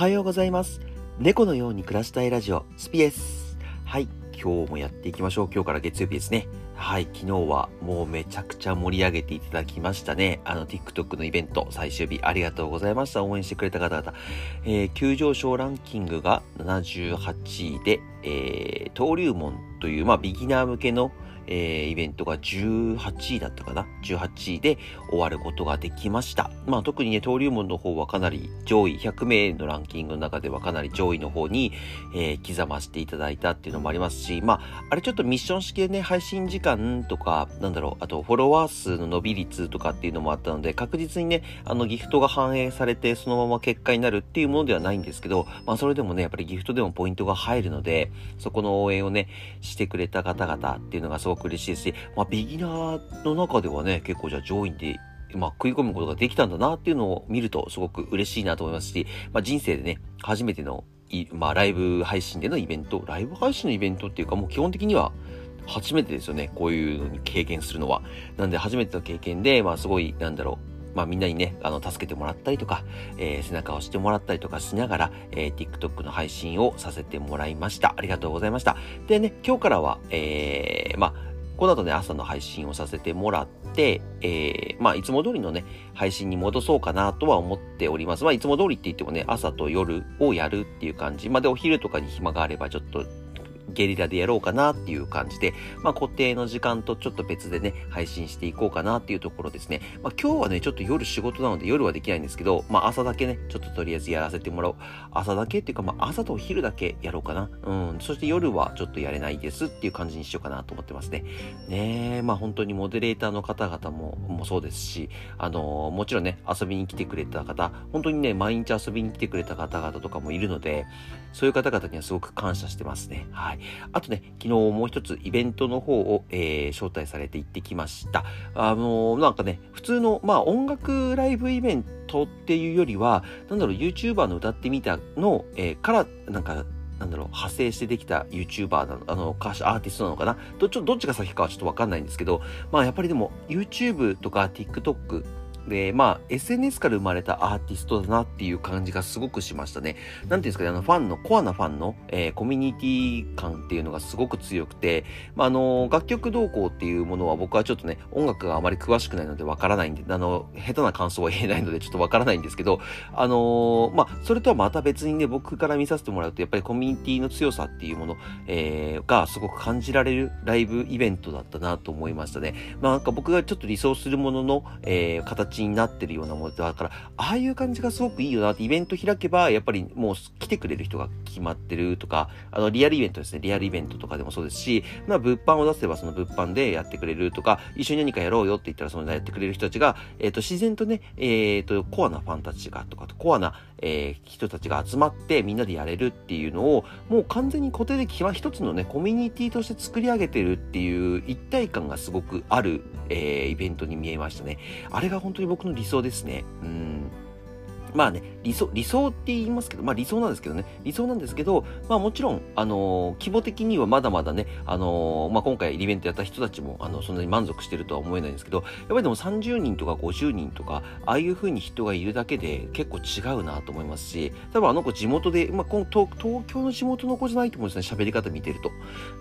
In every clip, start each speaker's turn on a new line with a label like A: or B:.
A: はようございます。猫のように暮らしたいラジオ、スピです。はい、今日もやっていきましょう。今日から月曜日ですね。はい、昨日はもうめちゃくちゃ盛り上げていただきましたね。あの、TikTok のイベント、最終日ありがとうございました。応援してくれた方々。えー急上昇ランキングが78位で、えー登竜門という、まあ、ビギナー向けの、えーイベントが18位だったかな ?18 位で終わることができました。まあ特にね、登竜門の方はかなり上位、100名のランキングの中ではかなり上位の方に、えー刻ませていただいたっていうのもありますし、まあ、あれちょっとミッション式でね、配信時間とか、なんだろう、あとフォロワー数の伸び率とかっていうのもあったので、確実にね、あのギフトが反映されてそのまま結果になるっていうものではないんですけど、まあそれでもね、やっぱりギフトでもポイントが入るので、そこの応援をね、してくれた方々っていうのがすごく嬉しいですし、まあビギナーの中ではね、結構じゃあ上位で、まあ食い込むことができたんだなっていうのを見るとすごく嬉しいなと思いますし、まあ人生でね、初めてのい、まあライブ配信でのイベント、ライブ配信のイベントっていうかもう基本的には初めてですよね。こういうのに経験するのは。なんで初めての経験で、まあすごい、なんだろう。まあみんなにね、あの、助けてもらったりとか、えー背中を押してもらったりとかしながら、えー TikTok の配信をさせてもらいました。ありがとうございました。でね、今日からは、えー、まあ、この後ね、朝の配信をさせてもらって、えー、まあ、いつも通りのね、配信に戻そうかなとは思っております。まあ、いつも通りって言ってもね、朝と夜をやるっていう感じ。まあ、で、お昼とかに暇があれば、ちょっと、ゲリラでやろうかなっていう感じで、まあ固定の時間とちょっと別でね、配信していこうかなっていうところですね。まあ今日はね、ちょっと夜仕事なので夜はできないんですけど、まあ朝だけね、ちょっととりあえずやらせてもらおう。朝だけっていうか、まあ朝とお昼だけやろうかな。うん。そして夜はちょっとやれないですっていう感じにしようかなと思ってますね。ねえ、まあ本当にモデレーターの方々も、もそうですし、あのーもちろんね、遊びに来てくれた方、本当にね、毎日遊びに来てくれた方々とかもいるので、そういう方々にはすごく感謝してますね。はい。あとね、昨日もう一つイベントの方を、えー招待されて行ってきました。あのーなんかね、普通の、まあ音楽ライブイベントっていうよりは、なんだろう、YouTuber の歌ってみたの、えーから、なんか、なんだろう、派生してできた YouTuber なの、あの、歌手、アーティストなのかな？どっち、どっちが先かはちょっとわかんないんですけど、まあやっぱりでも YouTube とか TikTok で、まあ SNS から生まれたアーティストだなっていう感じがすごくしましたね。なんていうんですかね、あのファンの、コアなファンの、えーコミュニティ感っていうのがすごく強くて、まああの、楽曲動向っていうものは僕はちょっとね、音楽があまり詳しくないのでわからないんで、あの、下手な感想は言えないのでちょっとわからないんですけど、あのーまあ、それとはまた別にね、僕から見させてもらうと、やっぱりコミュニティの強さっていうもの、えーがすごく感じられるライブイベントだったなと思いましたね。まあ、なんか僕がちょっと理想するものの、えー形になってるようなものだから、ああいう感じがすごくいいよなって、イベント開けば、やっぱりもう来てくれる人が決まってるとか、あの、リアルイベントですね、リアルイベントとかでもそうですし、まあ、物販を出せばその物販でやってくれるとか、一緒に何かやろうよって言ったらそのやってくれる人たちが、えっ、と、自然とね、えっ、と、コアなファンたちがとか、コアな、えー人たちが集まってみんなでやれるっていうのを、もう完全に固定で決ま一つのね、コミュニティとして作り上げてるっていう一体感がすごくある、えーイベントに見えましたね。あれが本当に僕の理想ですね。うん。まあね、理想、理想って言いますけど、まあ理想なんですけどね、理想なんですけど、まあもちろん、あのー規模的にはまだまだね、あのーまあ今回イベントやった人たちも、あの、そんなに満足してるとは思えないんですけど、やっぱりでも30人とか50人とか、ああいう風に人がいるだけで結構違うなと思いますし、多分あの子地元で、まあこの東東京の地元の子じゃないと思うんですね、喋り方見てると。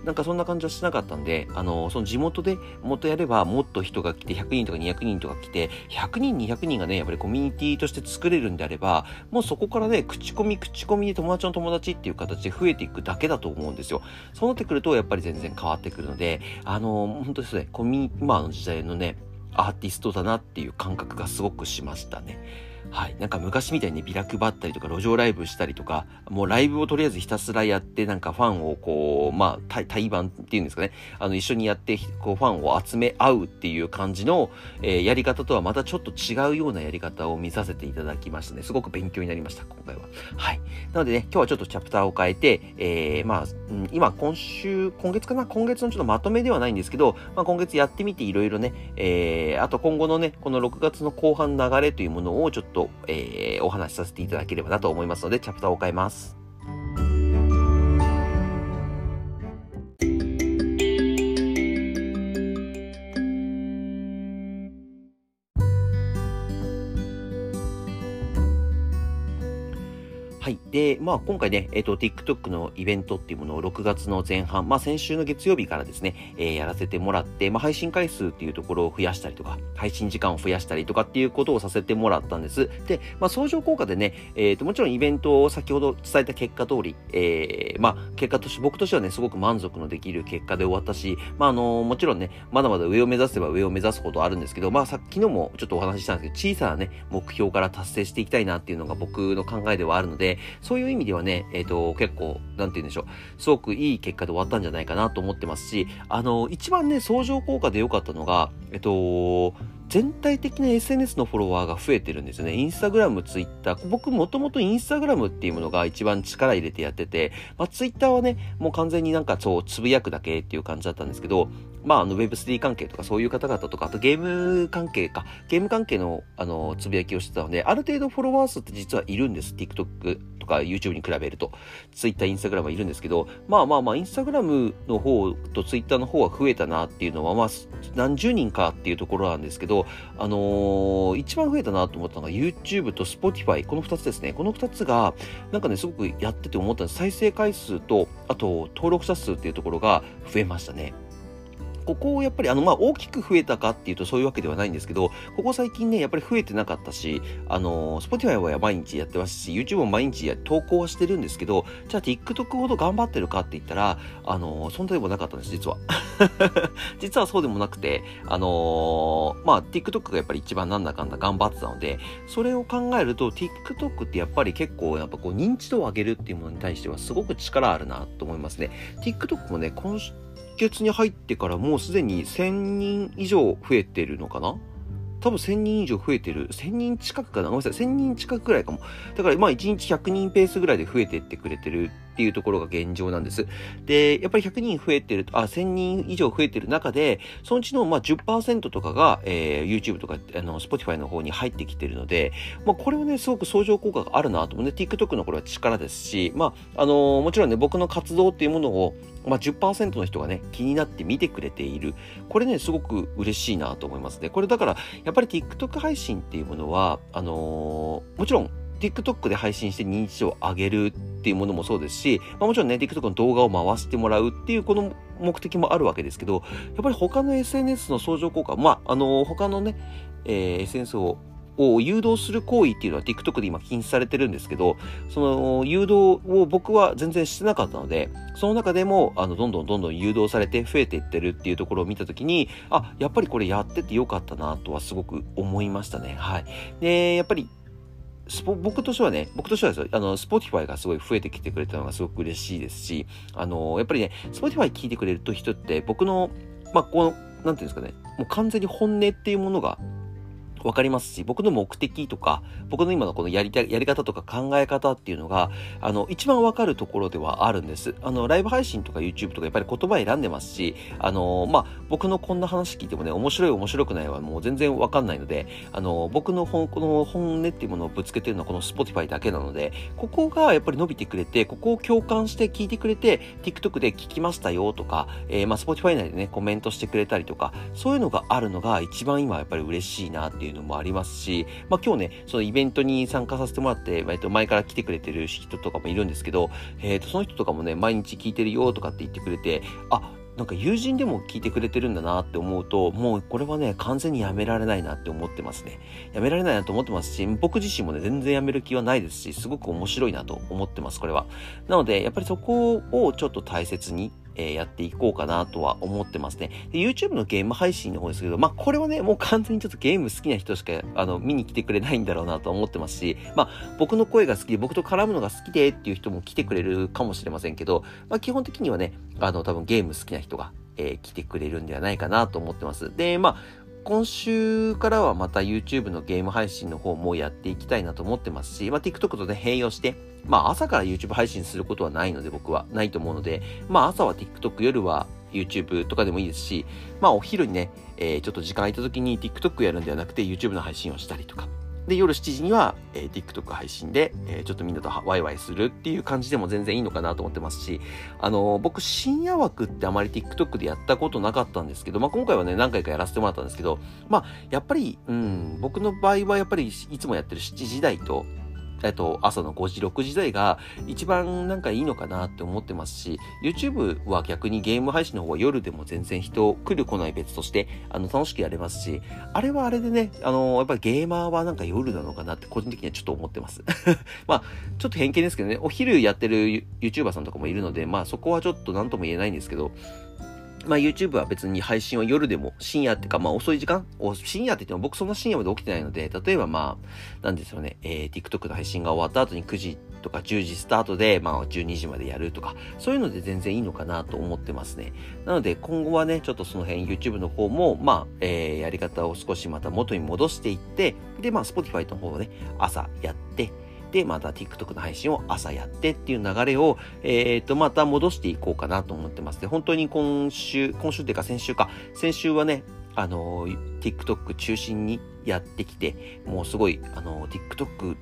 A: なんかそんな感じはしなかったんで、あのーその地元でもっとやればもっと人が来て、100人とか200人とか来て、100人、200人がね、やっぱりコミュニティとして作れるんであれば、もうそこからね、口コミ、口コミで友達の友達っていう形で増えていくだけだと思うんですよ。そうなってくると、やっぱり全然変わってくるので、あのー本当ですね、コミ、今の時代のね、アーティストだなっていう感覚がすごくしましたね。はい。なんか昔みたいにビラ配ったりとか、路上ライブしたりとか、もうライブをとりあえずひたすらやって、なんかファンをこう、まあ、対対バンっていうんですかね。あの、一緒にやって、こう、ファンを集め合うっていう感じの、えーやり方とはまたちょっと違うようなやり方を見させていただきましたね。すごく勉強になりました、今回は。はい。なのでね、今日はちょっとチャプターを変えて、えー、まあ、うん今、今週、今月かな？今月のちょっとまとめではないんですけど、まあ、今月やってみていろいろね、えー、あと今後のね、この6月の後半流れというものをちょっと、とえー、お話しさせていただければなと思いますので、チャプターを変えます。で、まあ今回ね、えっ、ー、と、TikTok のイベントっていうものを6月の前半、まあ先週の月曜日からですね、えー、やらせてもらって、まあ配信回数っていうところを増やしたりとか、配信時間を増やしたりとかっていうことをさせてもらったんです。で、まあ相乗効果でね、えっ、ー、と、もちろんイベントを先ほど伝えた結果通り、えー、まあ結果として、僕としてはね、すごく満足のできる結果で終わったし、まああのもちろんね、まだまだ上を目指せば上を目指すことあるんですけど、まあさ昨日もちょっとお話ししたんですけど、小さなね、目標から達成していきたいなっていうのが僕の考えではあるので、そういう意味ではね、えっ、ー、と、結構、なんて言うんでしょう、すごくいい結果で終わったんじゃないかなと思ってますし、あの、一番ね、相乗効果で良かったのが、えっと、全体的な SNS のフォロワーが増えてるんですよね。インスタグラム、ツイッター。僕もともとインスタグラムっていうものが一番力入れてやってて、まあツイッターはね、もう完全になんかそうつぶやくだけっていう感じだったんですけど、まああの Web3 関係とかそういう方々とか、あとゲーム関係か、ゲーム関係のあのつぶやきをしてたので、ある程度フォロワー数って実はいるんです。TikTok とか YouTube に比べると。Twitter、Instagram はいるんですけど、まあまあまあ、Instagram の方と Twitter の方は増えたなっていうのは、まあ何十人かっていうところなんですけど、あのー、一番増えたなと思ったのが YouTube と Spotify、この2つですね。この2つが、なんかね、すごくやってて思ったんです。再生回数と、あと登録者数っていうところが増えましたね。ここをやっぱりあの、まあ、大きく増えたかっていうとそういうわけではないんですけど、ここ最近ね、やっぱり増えてなかったし、あの、Spotify は毎日やってますし、YouTube も毎日投稿はしてるんですけど、じゃあ TikTok ほど頑張ってるかって言ったら、あの、そんなでもなかったんです、実は。実はそうでもなくて、あのまあ、TikTok がやっぱり一番なんだかんだ頑張ってたので、それを考えると、TikTok ってやっぱり結構、やっぱこう、認知度を上げるっていうものに対してはすごく力あるなと思いますね。TikTok もね、今月に入ってからもうすでに1000人以上増えてるのかな？多分1000人以上増えてる。1000人近くかな？ごめんなさい。1000人近くぐらいかも。だからまあ1日100人ペースぐらいで増えてってくれてるっていうところが現状なんです。で、やっぱり100人増えてると、あ、1000人以上増えてる中で、そのうちのまあ10%とかが、えー、YouTube とか、あの、Spotify の方に入ってきてるので、まあこれはね、すごく相乗効果があるなと思うね。TikTok のこれは力ですし、まあ、あのー、もちろんね、僕の活動っていうものを、まあ10%の人がね、気になって見てくれている。これね、すごく嬉しいなと思いますね。これだから、やっぱり TikTok 配信っていうものは、あのー、もちろん TikTok で配信して認知度を上げるっていうものもそうですし、まあ、もちろんね、TikTok の動画を回してもらうっていうこの目的もあるわけですけど、やっぱり他の SNS の相乗効果、まあ、あの、他のね、えー、SNS をを誘導する行為っていうのは TikTok で今禁止されてるんですけど、その誘導を僕は全然してなかったので、その中でも、あの、どんどんどんどん誘導されて増えていってるっていうところを見たときに、あ、やっぱりこれやっててよかったなとはすごく思いましたね。はい。で、やっぱり僕としてはね、僕としてはですあの、 Spotify がすごい増えてきてくれたのがすごく嬉しいですし、あの、やっぱりね、 Spotify 聞いてくれると人って、僕の、まあ、この、なんていうんですかね、もう完全に本音っていうものがわかりますし、僕の目的とか、僕の今のこのやりたい、やり方とか考え方っていうのが、あの、一番わかるところではあるんです。あの、ライブ配信とか YouTube とかやっぱり言葉選んでますし、あの、まあ、僕のこんな話聞いてもね、面白い面白くないはもう全然わかんないので、あの、僕の本、この本音っていうものをぶつけてるのはこの Spotify だけなので、ここがやっぱり伸びてくれて、ここを共感して聞いてくれて、TikTok で聞きましたよとか、えー、まあ、Spotify 内でね、コメントしてくれたりとか、そういうのがあるのが一番今やっぱり嬉しいなっていういうのもありますし、まあ今日ね、そのイベントに参加させてもらって、えっと、前から来てくれてる人とかもいるんですけど、えっと、その人とかもね、毎日聞いてるよとかって言ってくれて、あ、なんか友人でも聞いてくれてるんだなって思うと、もうこれはね、完全にやめられないなって思ってますね。やめられないなと思ってますし、僕自身もね、全然やめる気はないですし、すごく面白いなと思ってます、これは。なので、やっぱりそこをちょっと大切に、え、やっていこうかなとは思ってますね。で、YouTube のゲーム配信の方ですけど、まあ、これはね、もう完全にちょっとゲーム好きな人しか、あの、見に来てくれないんだろうなと思ってますし、まあ、僕の声が好きで、僕と絡むのが好きでっていう人も来てくれるかもしれませんけど、まあ、基本的にはね、あの、多分ゲーム好きな人が、えー、来てくれるんではないかなと思ってます。で、まあ、今週からはまた YouTube のゲーム配信の方もやっていきたいなと思ってますし、まあ、TikTok とね、併用して、まあ朝から YouTube 配信することはないので僕は、ないと思うので、まあ朝は TikTok、夜は YouTube とかでもいいですし、まあお昼にね、えー、ちょっと時間空いた時に TikTok やるんではなくて YouTube の配信をしたりとか、で、夜7時には、えー、TikTok 配信で、えー、ちょっとみんなとワイワイするっていう感じでも全然いいのかなと思ってますし、あのー、僕深夜枠ってあまり TikTok でやったことなかったんですけど、まあ今回はね、何回かやらせてもらったんですけど、まあやっぱり、うん、僕の場合はやっぱりいつもやってる7時台と、えっと、朝の5時、6時台が一番なんかいいのかなって思ってますし、YouTube は逆にゲーム配信の方は夜でも全然人来る来ない別として、あの、楽しくやれますし、あれはあれでね、あの、やっぱりゲーマーはなんか夜なのかなって個人的にはちょっと思ってます。まあ、ちょっと偏見ですけどね、お昼やってる YouTuber さんとかもいるので、まあそこはちょっと何とも言えないんですけど、まあ YouTube は別に配信は夜でも深夜ってかまあ遅い時間深夜って言っても僕そんな深夜まで起きてないので、例えばまあ、なんですよね、えー、TikTok の配信が終わった後に9時とか10時スタートでまあ12時までやるとか、そういうので全然いいのかなと思ってますね。なので今後はね、ちょっとその辺 YouTube の方もまあ、えー、やり方を少しまた元に戻していって、でまあ Spotify の方をね、朝やって、また TikTok の配信を朝やってっていう流れを、えっ、ー、と、また戻していこうかなと思ってます。で、本当に今週、今週っていうか先週か、先週はね、あの、TikTok 中心にやってきて、もうすごい、あの、TikTok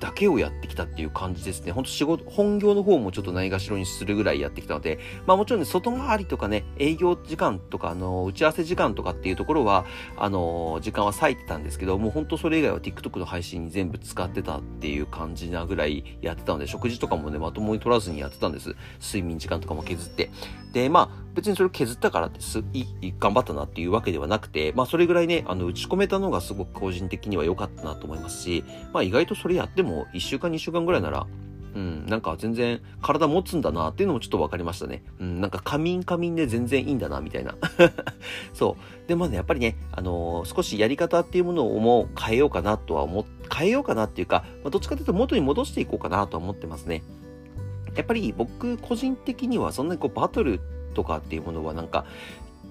A: だけをやってきたっていう感じですね。ほんと仕事、本業の方もちょっとないがしろにするぐらいやってきたので、まあもちろんね、外回りとかね、営業時間とか、あの、打ち合わせ時間とかっていうところは、あの、時間は割いてたんですけど、もうほんとそれ以外は TikTok の配信に全部使ってたっていう感じなぐらいやってたので、食事とかもね、まともに取らずにやってたんです。睡眠時間とかも削って。で、まあ、別にそれ削ったからってす、い、頑張ったなっていうわけではなくて、まあそれぐらいね、あの、打ち込めたのがすごく個人的には良かったなと思いますし、まあ意外とそれやっても1週間2週間ぐらいなら、うん、なんか全然体持つんだなっていうのもちょっと分かりましたね。うん、なんか仮眠仮眠で全然いいんだな、みたいな。そう。でもね、やっぱりね、あのー、少しやり方っていうものをもう変えようかなとは思、変えようかなっていうか、まあ、どっちかというと元に戻していこうかなとは思ってますね。やっぱり僕個人的にはそんなにこうバトルとかっていうものはなんか、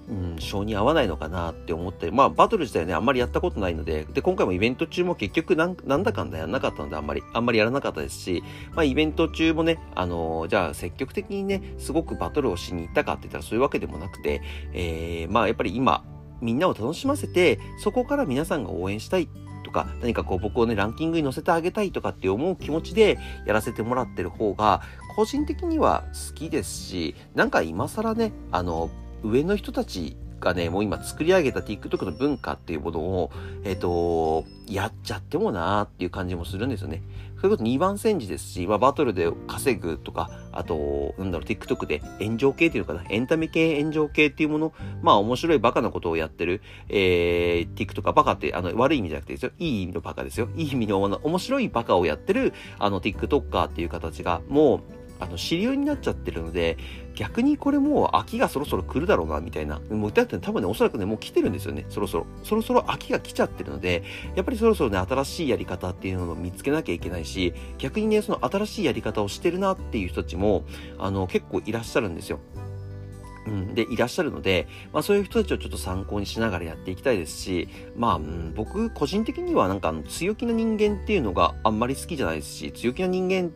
A: うん、性に合わないのかなって思って、まあ、バトル自体ね、あんまりやったことないので、で、今回もイベント中も結局なん、なんだかんだやんなかったので、あんまり、あんまりやらなかったですし、まあ、イベント中もね、あのー、じゃあ、積極的にね、すごくバトルをしに行ったかって言ったらそういうわけでもなくて、えー、まあ、やっぱり今、みんなを楽しませて、そこから皆さんが応援したいとか、何かこう僕をね、ランキングに乗せてあげたいとかって思う気持ちでやらせてもらってる方が、個人的には好きですし、なんか今更ね、あの、上の人たちがね、もう今作り上げた TikTok の文化っていうものを、えっ、ー、と、やっちゃってもなーっていう感じもするんですよね。そういうこと2番煎じですし、まあ、バトルで稼ぐとか、あと、なんだろう、TikTok で炎上系っていうのかな、エンタメ系炎上系っていうもの、まあ面白いバカなことをやってる、えー、TikTok、バカって、あの、悪い意味じゃなくてですよ。いい意味のバカですよ。いい意味の面白いバカをやってる、あの、TikToker っていう形が、もう、あの、主流になっちゃってるので、逆にこれもう秋がそろそろ来るだろうな、みたいな。もうだって多分ね、おそらくね、もう来てるんですよね、そろそろ。そろそろ秋が来ちゃってるので、やっぱりそろそろね、新しいやり方っていうのを見つけなきゃいけないし、逆にね、その新しいやり方をしてるなっていう人たちも、あの、結構いらっしゃるんですよ。うん、で、いらっしゃるので、まあそういう人たちをちょっと参考にしながらやっていきたいですし、まあ、うん、僕個人的にはなんかあの強気な人間っていうのがあんまり好きじゃないですし、強気な人間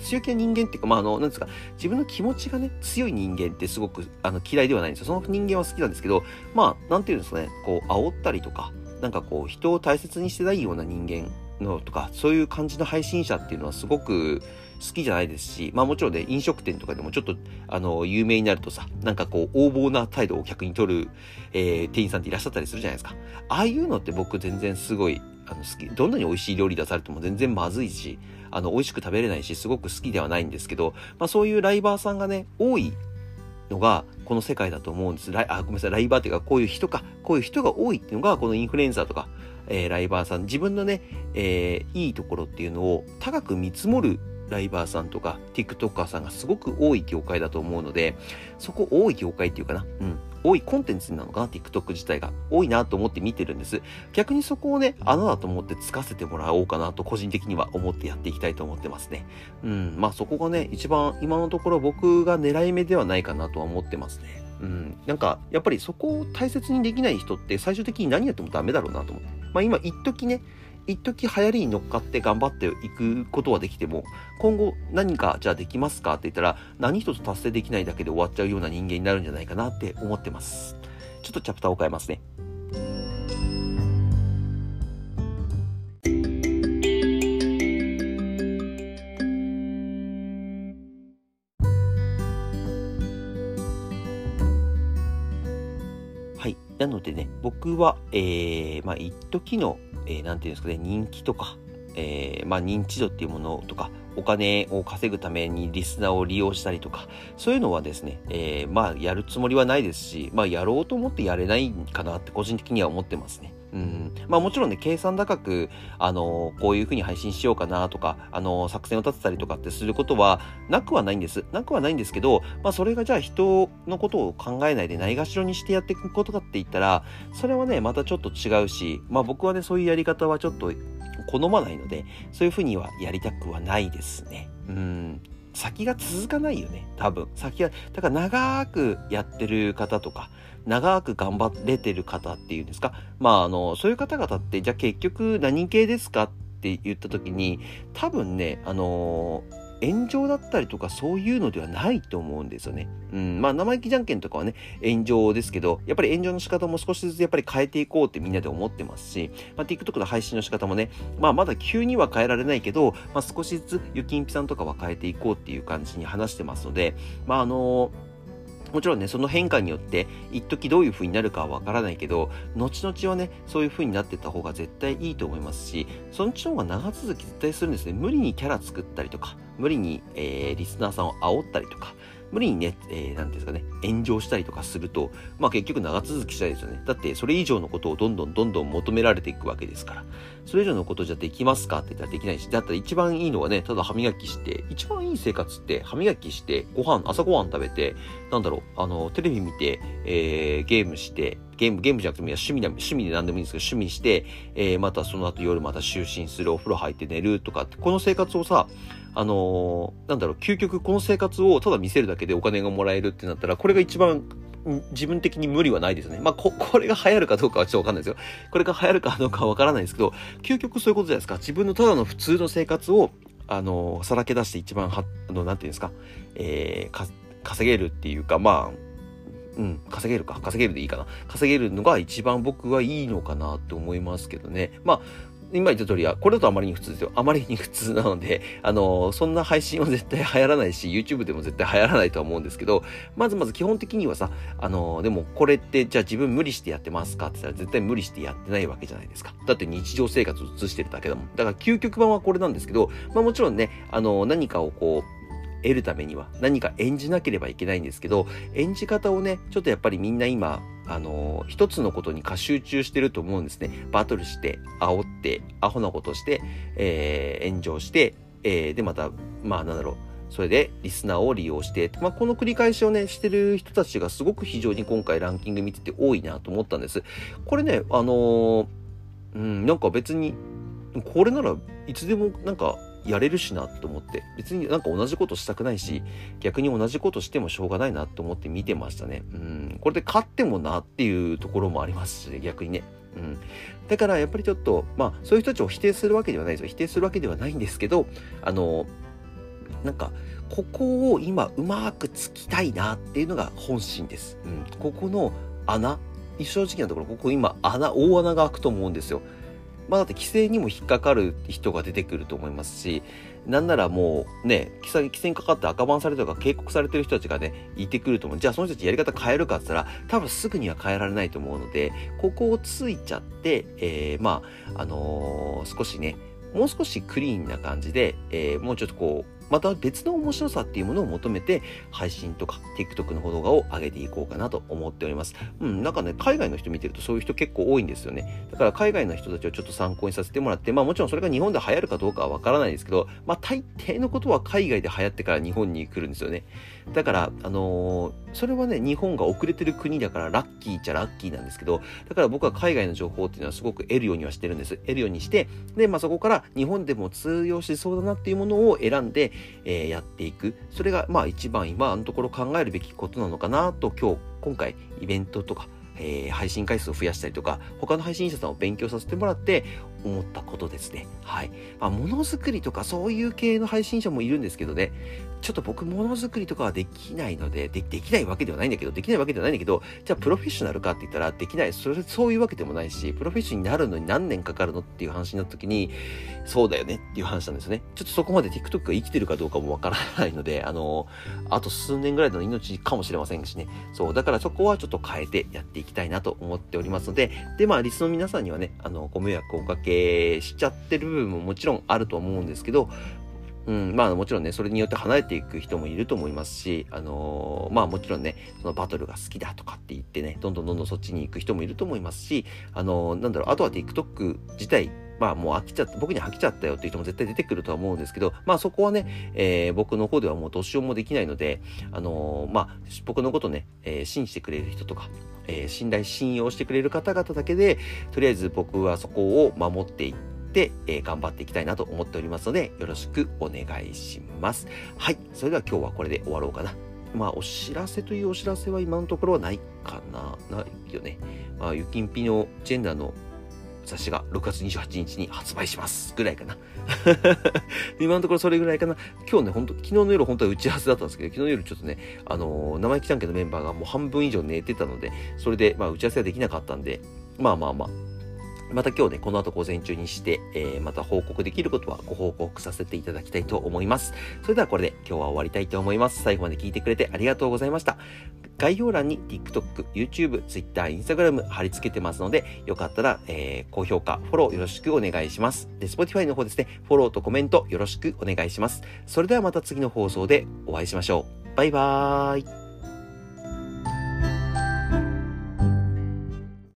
A: 強気な人間っていうか、まあ、あの、なんですか、自分の気持ちがね、強い人間ってすごく、あの、嫌いではないんですよ。その人間は好きなんですけど、まあ、なんていうんですかね、こう、煽ったりとか、なんかこう、人を大切にしてないような人間のとか、そういう感じの配信者っていうのはすごく、好きじゃないですし、まあもちろんね、飲食店とかでもちょっと、あの、有名になるとさ、なんかこう、横暴な態度を客に取る、えー、店員さんっていらっしゃったりするじゃないですか。ああいうのって僕全然すごい、あの、好き。どんなに美味しい料理出されても全然まずいし、あの、美味しく食べれないし、すごく好きではないんですけど、まあそういうライバーさんがね、多いのが、この世界だと思うんです。ライあ、ごめんなさい、ライバーっていうか、こういう人か、こういう人が多いっていうのが、このインフルエンサーとか、えー、ライバーさん、自分のね、えー、いいところっていうのを高く見積もるライバーさんとか、TikToker さんがすごく多い業界だと思うので、そこ多い業界っていうかな、うん、多いコンテンツなのかな ?TikTok 自体が。多いなと思って見てるんです。逆にそこをね、穴だと思ってつかせてもらおうかなと個人的には思ってやっていきたいと思ってますね。うん。まあそこがね、一番今のところ僕が狙い目ではないかなとは思ってますね。うん。なんか、やっぱりそこを大切にできない人って最終的に何やってもダメだろうなと思って。まあ今、一時ね、一時流行りに乗っかって頑張っていくことはできても、今後何かじゃあできますかって言ったら、何一つ達成できないだけで終わっちゃうような人間になるんじゃないかなって思ってます。ちょっとチャプターを変えますね。はい。なのでね、僕は、えー、まあ、一時のえー、ていうんですかね、人気とか、えー、まあ、認知度っていうものとか、お金を稼ぐためにリスナーを利用したりとか、そういうのはですね、えー、まあ、やるつもりはないですし、まあ、やろうと思ってやれないかなって個人的には思ってますね。うん。まあもちろんね、計算高く、あのこういう風に配信しようかなとか、あの作戦を立てたりとかってすることはなくはないんです。なくはないんですけど、まあそれがじゃあ人のことを考えないでないがしろにしてやっていくことかって言ったら、それはね、またちょっと違うし、まあ僕はね、そういうやり方はちょっと好まないので、そういう風にはやりたくはないですね。うん。先が続かないよね。多分。先が、だから長くやってる方とか、長く頑張れてる方っていうんですか？まあ、あの、そういう方々って、じゃあ結局何系ですかって言った時に、多分ね、あのー炎上だったりとかそういうのではないと思うんですよね。うん。まあ生意気じゃんけんとかはね、炎上ですけど、やっぱり炎上の仕方も少しずつやっぱり変えていこうってみんなで思ってますし、まあ TikTok の配信の仕方もね、まあまだ急には変えられないけど、まあ少しずつゆきんぴさんとかは変えていこうっていう感じに話してますので、まああのーもちろんね、その変化によって、一時どういう風になるかはわからないけど、後々はね、そういう風になってった方が絶対いいと思いますし、そのうちの方が長続き絶対するんですね。無理にキャラ作ったりとか、無理に、えー、リスナーさんを煽ったりとか、無理にね、えー、なんですかね、炎上したりとかすると、まあ結局長続きしたいですよね。だってそれ以上のことをどんどんどんどん求められていくわけですから。それ以上のことじゃできますかって言ったらできないし、だったら一番いいのはね、ただ歯磨きして、一番いい生活って歯磨きして、ご飯、朝ご飯食べて、なんだろう、あの、テレビ見て、えー、ゲームして、ゲーム、ゲームじゃなくてもいい趣味で、趣味で何でもいいんですけど、趣味して、えー、またその後夜また就寝する、お風呂入って寝るとかって、この生活をさ、あのー、なんだろう、究極この生活をただ見せるだけでお金がもらえるってなったら、これが一番自分的に無理はないですね。まあ、こ、これが流行るかどうかはちょっとわかんないですよ。これが流行るかどうかはわからないですけど、究極そういうことじゃないですか。自分のただの普通の生活を、あのー、さらけ出して一番は、あの、なんていうんですか、えー、か、稼げるっていうか、まあ、うん、稼げるか？稼げるでいいかな？稼げるのが一番僕はいいのかなって思いますけどね。まあ、今言った通りは、これだとあまりに普通ですよ。あまりに普通なので、あの、そんな配信は絶対流行らないし、YouTube でも絶対流行らないとは思うんですけど、まずまず基本的にはさ、あの、でもこれって、じゃあ自分無理してやってますか？って言ったら絶対無理してやってないわけじゃないですか。だって日常生活を映してるだけだもん。だから究極版はこれなんですけど、まあもちろんね、あの、何かをこう、得るためには何か演じなければいけないんですけど、演じ方をね、ちょっとやっぱりみんな今、あのー、一つのことに過集中してると思うんですね。バトルして、煽って、アホなことして、えー、炎上して、えー、で、また、まあなんだろう、それでリスナーを利用して、まあ、この繰り返しをね、してる人たちがすごく非常に今回ランキング見てて多いなと思ったんです。これね、あのー、うん、なんか別に、これならいつでもなんかやれるしなと思って別になんか同じことしたくないし逆に同じことしてもしょうがないなと思って見てましたね。うん。これで勝ってもなっていうところもありますし、ね、逆にね。うん、だからやっぱりちょっとまあそういう人たちを否定するわけではないですよ。否定するわけではないんですけどあのなんかここを今うまくつきたいなっていうのが本心です、うん、ここの穴。正直なところここ今穴大穴が開くと思うんですよ。まあだって規制にも引っかかる人が出てくると思いますし、なんならもうね、規制規制にかかって赤バンされてとか警告されてる人たちがね、いてくると思う。じゃあその人たちやり方変えるかって言ったら、多分すぐには変えられないと思うので、ここをついちゃって、えー、まあ、あのー、少しね、もう少しクリーンな感じで、えー、もうちょっとこう、また別の面白さっていうものを求めて配信とか TikTok の動画を上げていこうかなと思っております。うん、なんかね、海外の人見てるとそういう人結構多いんですよね。だから海外の人たちをちょっと参考にさせてもらって、まあもちろんそれが日本で流行るかどうかはわからないですけど、まあ大抵のことは海外で流行ってから日本に来るんですよね。だから、あのー、それはね、日本が遅れてる国だからラッキーっちゃラッキーなんですけど、だから僕は海外の情報っていうのはすごく得るようにはしてるんです。得るようにして、で、まあそこから日本でも通用しそうだなっていうものを選んで、えー、やっていく。それが、まあ一番今のところ考えるべきことなのかなと今日、今回イベントとか、えー、配信回数を増やしたりとか、他の配信者さんを勉強させてもらって思ったことですね。はい。まあ、ものづくりとかそういう系の配信者もいるんですけどね、ちょっと僕ものづくりとかはできないので、できないわけではないんだけど、できないわけではないんだけど、じゃあプロフェッショナルかって言ったらできない。それ、そういうわけでもないし、プロフェッショナルになるのに何年かかるのっていう話になった時に、そうだよねっていう話なんですね。ちょっとそこまで TikTok が生きてるかどうかもわからないので、あの、あと数年ぐらいの命かもしれませんしね。そう、だからそこはちょっと変えてやっていききたいなと思っておりますので、で、まあ、リスの皆さんにはね、あの、ご迷惑をおかけしちゃってる部分ももちろんあると思うんですけど、うん、まあもちろんね、それによって離れていく人もいると思いますし、あのー、まあもちろんね、そのバトルが好きだとかって言ってね、どんどんどんどんそっちに行く人もいると思いますし、あのー、なんだろう、あとは TikTok 自体、まあもう飽きちゃった、僕に飽きちゃったよっていう人も絶対出てくるとは思うんですけど、まあそこはね、えー、僕の方ではもうどうしようもできないので、あのー、まあ僕のことね、えー、信じてくれる人とか、え信頼、信用してくれる方々だけで、とりあえず僕はそこを守っていって、で、え、頑張っていきたいなと思っておりますので、よろしくお願いします。はい。それでは今日はこれで終わろうかな。まあ、お知らせというお知らせは今のところはないかな。ないよね。まあ、ゆきんぴのジェンダーの雑誌が6月28日に発売しますぐらいかな。今のところそれぐらいかな。今日ね、ほんと、昨日の夜本当は打ち合わせだったんですけど、昨日の夜ちょっとね、あのー、生意気探検のメンバーがもう半分以上寝てたので、それで、まあ、打ち合わせはできなかったんで、まあまあまあ、また今日ね、この後午前中にして、えー、また報告できることはご報告させていただきたいと思います。それではこれで今日は終わりたいと思います。最後まで聞いてくれてありがとうございました。概要欄に TikTok、YouTube、Twitter、Instagram 貼り付けてますので、よかったら、えー、高評価、フォローよろしくお願いします。で、Spotify の方ですね、フォローとコメントよろしくお願いします。それではまた次の放送でお会いしましょう。バイバーイ。